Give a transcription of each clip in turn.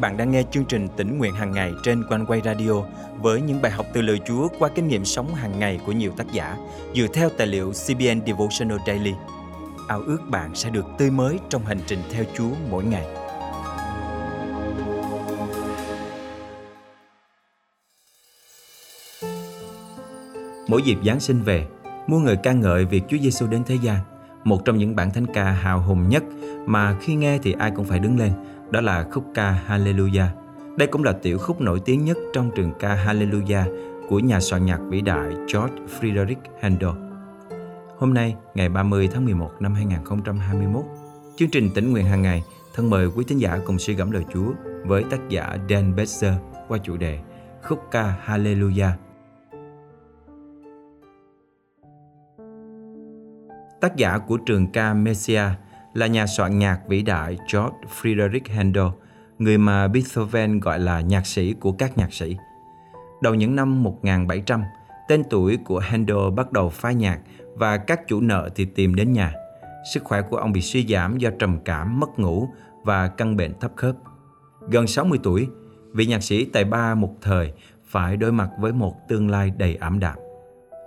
bạn đang nghe chương trình tỉnh nguyện hàng ngày trên quanh quay radio với những bài học từ lời Chúa qua kinh nghiệm sống hàng ngày của nhiều tác giả dựa theo tài liệu CBN Devotional Daily. Ao ước bạn sẽ được tươi mới trong hành trình theo Chúa mỗi ngày. Mỗi dịp Giáng sinh về, muôn người ca ngợi việc Chúa Giêsu đến thế gian, một trong những bản thánh ca hào hùng nhất mà khi nghe thì ai cũng phải đứng lên, đó là khúc ca Hallelujah. Đây cũng là tiểu khúc nổi tiếng nhất trong trường ca Hallelujah của nhà soạn nhạc vĩ đại George Friedrich Handel. Hôm nay, ngày 30 tháng 11 năm 2021, chương trình tỉnh nguyện hàng ngày thân mời quý thính giả cùng suy gẫm lời Chúa với tác giả Dan Besser qua chủ đề khúc ca Hallelujah. Tác giả của trường ca Messia là nhà soạn nhạc vĩ đại George Friedrich Handel, người mà Beethoven gọi là nhạc sĩ của các nhạc sĩ. Đầu những năm 1700, tên tuổi của Handel bắt đầu phai nhạt và các chủ nợ thì tìm đến nhà. Sức khỏe của ông bị suy giảm do trầm cảm, mất ngủ và căn bệnh thấp khớp. Gần 60 tuổi, vị nhạc sĩ tài ba một thời phải đối mặt với một tương lai đầy ảm đạm.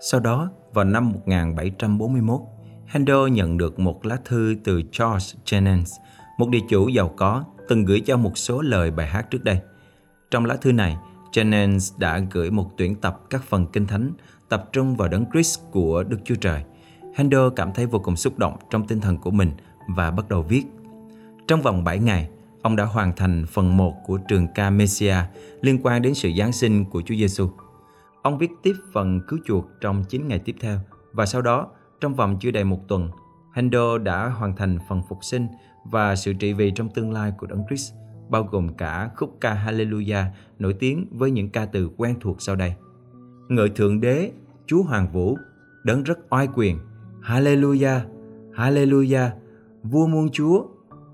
Sau đó, vào năm 1741, Handel nhận được một lá thư từ Charles Jennings, một địa chủ giàu có từng gửi cho một số lời bài hát trước đây. Trong lá thư này, Jennings đã gửi một tuyển tập các phần kinh thánh tập trung vào đấng Christ của Đức Chúa Trời. Handel cảm thấy vô cùng xúc động trong tinh thần của mình và bắt đầu viết. Trong vòng 7 ngày, ông đã hoàn thành phần 1 của trường ca Messia liên quan đến sự Giáng sinh của Chúa Giêsu. Ông viết tiếp phần cứu chuộc trong 9 ngày tiếp theo và sau đó trong vòng chưa đầy một tuần, Hendo đã hoàn thành phần phục sinh và sự trị vì trong tương lai của Đấng Christ, bao gồm cả khúc ca Hallelujah nổi tiếng với những ca từ quen thuộc sau đây. Ngợi Thượng Đế, Chúa Hoàng Vũ, Đấng rất oai quyền, Hallelujah, Hallelujah, vua muôn chúa,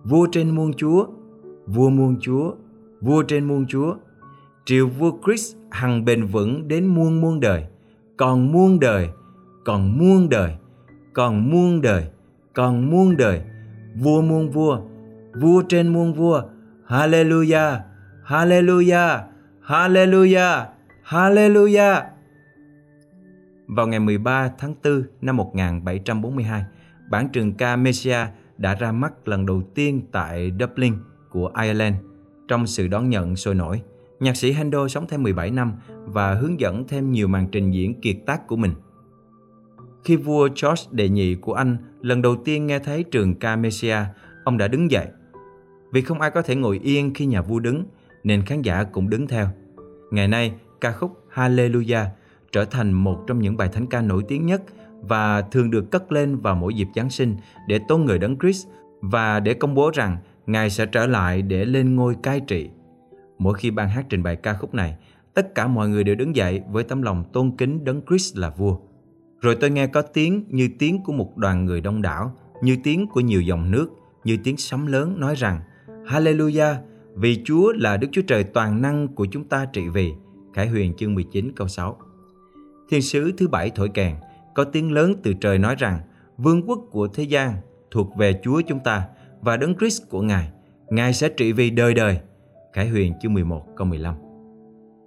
vua trên muôn chúa, vua muôn chúa, vua trên muôn chúa. Triều vua Christ hằng bền vững đến muôn muôn đời, còn muôn đời, còn muôn đời còn muôn đời, còn muôn đời, vua muôn vua, vua trên muôn vua. Hallelujah, Hallelujah, Hallelujah, Hallelujah. Vào ngày 13 tháng 4 năm 1742, bản trường ca Messia đã ra mắt lần đầu tiên tại Dublin của Ireland trong sự đón nhận sôi nổi. Nhạc sĩ Handel sống thêm 17 năm và hướng dẫn thêm nhiều màn trình diễn kiệt tác của mình. Khi vua George đệ nhị của Anh lần đầu tiên nghe thấy trường ca Messia, ông đã đứng dậy. Vì không ai có thể ngồi yên khi nhà vua đứng, nên khán giả cũng đứng theo. Ngày nay, ca khúc Hallelujah trở thành một trong những bài thánh ca nổi tiếng nhất và thường được cất lên vào mỗi dịp Giáng sinh để tôn người Đấng Christ và để công bố rằng Ngài sẽ trở lại để lên ngôi cai trị. Mỗi khi ban hát trình bày ca khúc này, tất cả mọi người đều đứng dậy với tấm lòng tôn kính Đấng Christ là vua. Rồi tôi nghe có tiếng như tiếng của một đoàn người đông đảo, như tiếng của nhiều dòng nước, như tiếng sấm lớn nói rằng Hallelujah, vì Chúa là Đức Chúa Trời toàn năng của chúng ta trị vì. Khải huyền chương 19 câu 6 Thiên sứ thứ bảy thổi kèn, có tiếng lớn từ trời nói rằng Vương quốc của thế gian thuộc về Chúa chúng ta và Đấng Christ của Ngài. Ngài sẽ trị vì đời đời. Khải huyền chương 11 câu 15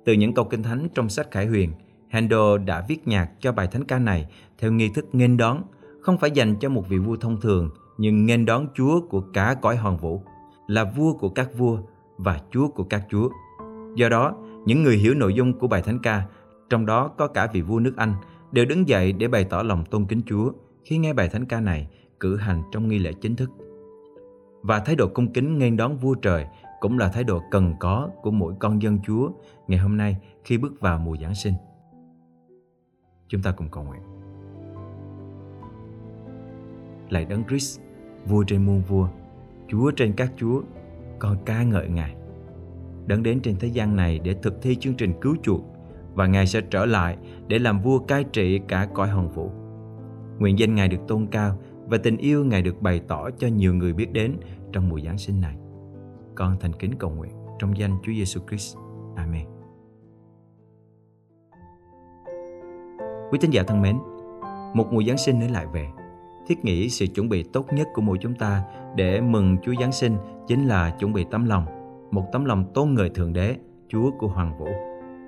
Từ những câu kinh thánh trong sách Khải huyền, Handel đã viết nhạc cho bài thánh ca này theo nghi thức nghênh đón, không phải dành cho một vị vua thông thường, nhưng nghênh đón Chúa của cả cõi hoàng vũ, là vua của các vua và Chúa của các chúa. Do đó, những người hiểu nội dung của bài thánh ca, trong đó có cả vị vua nước Anh, đều đứng dậy để bày tỏ lòng tôn kính Chúa khi nghe bài thánh ca này cử hành trong nghi lễ chính thức. Và thái độ cung kính nghênh đón vua trời cũng là thái độ cần có của mỗi con dân Chúa ngày hôm nay khi bước vào mùa Giáng sinh. Chúng ta cùng cầu nguyện. Lạy Đấng Christ, vua trên muôn vua, Chúa trên các chúa, con ca ngợi Ngài. Đấng đến trên thế gian này để thực thi chương trình cứu chuộc và Ngài sẽ trở lại để làm vua cai trị cả cõi hồng vũ. Nguyện danh Ngài được tôn cao và tình yêu Ngài được bày tỏ cho nhiều người biết đến trong mùa Giáng sinh này. Con thành kính cầu nguyện trong danh Chúa Giêsu Christ. Amen. Quý thính giả thân mến, một mùa Giáng sinh nữa lại về. Thiết nghĩ sự chuẩn bị tốt nhất của mỗi chúng ta để mừng Chúa Giáng sinh chính là chuẩn bị tấm lòng, một tấm lòng tôn người Thượng Đế, Chúa của Hoàng Vũ.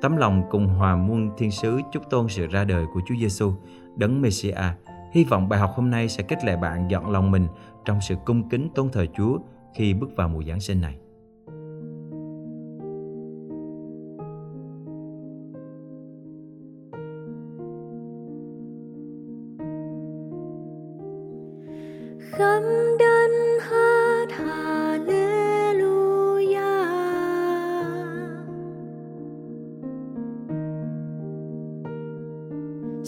Tấm lòng cùng hòa muôn thiên sứ chúc tôn sự ra đời của Chúa Giêsu, đấng Messiah. Hy vọng bài học hôm nay sẽ kết lại bạn dọn lòng mình trong sự cung kính tôn thờ Chúa khi bước vào mùa Giáng sinh này.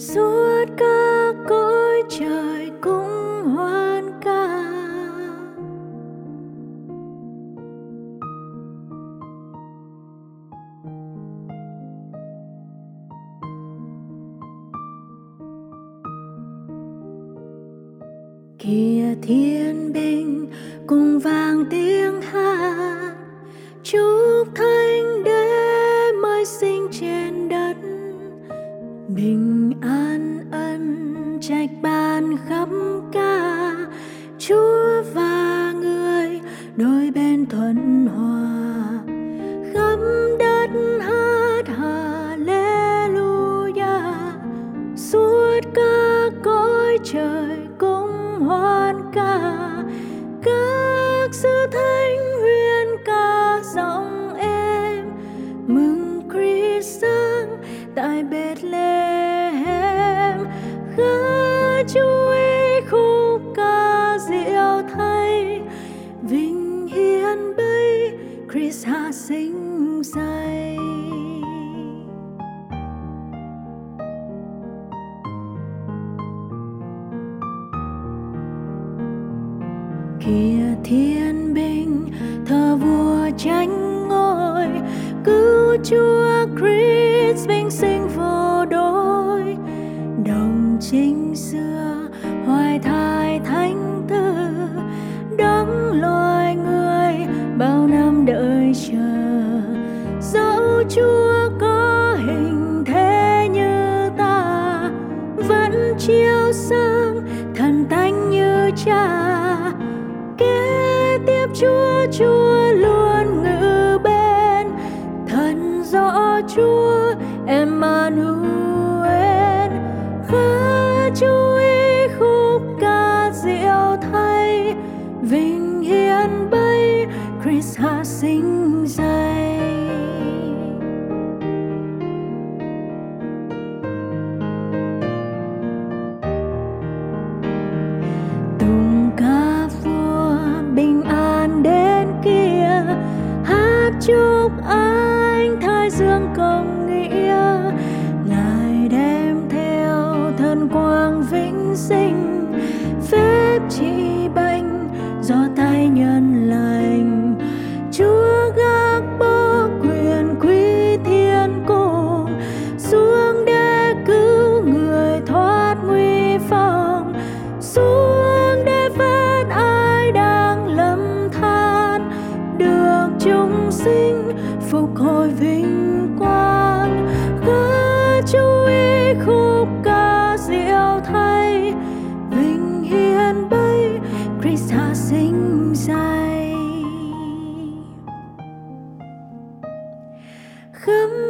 Suốt các cõi trời cũng hoan ca. Kia thiên binh, cùng vang tiếng hát. Chúc thánh đế mới sinh trên đất. Bình trạch ban khắp ca. Chúa và người đôi bên thuận thiên binh, thờ vua tranh ngôi, cứu chúa Christ vinh sinh vô đối đồng chính xưa, hoài thai thánh chúa chúa luôn ngự bên. Thần rõ chúa, Emmanuel. Khá chú ý khúc ca diệu thay. Vinh hiền bay Christ hạ sinh chúc anh thái dương công nghĩa ngài đem theo thần quang vĩnh sinh, phép chỉ khắp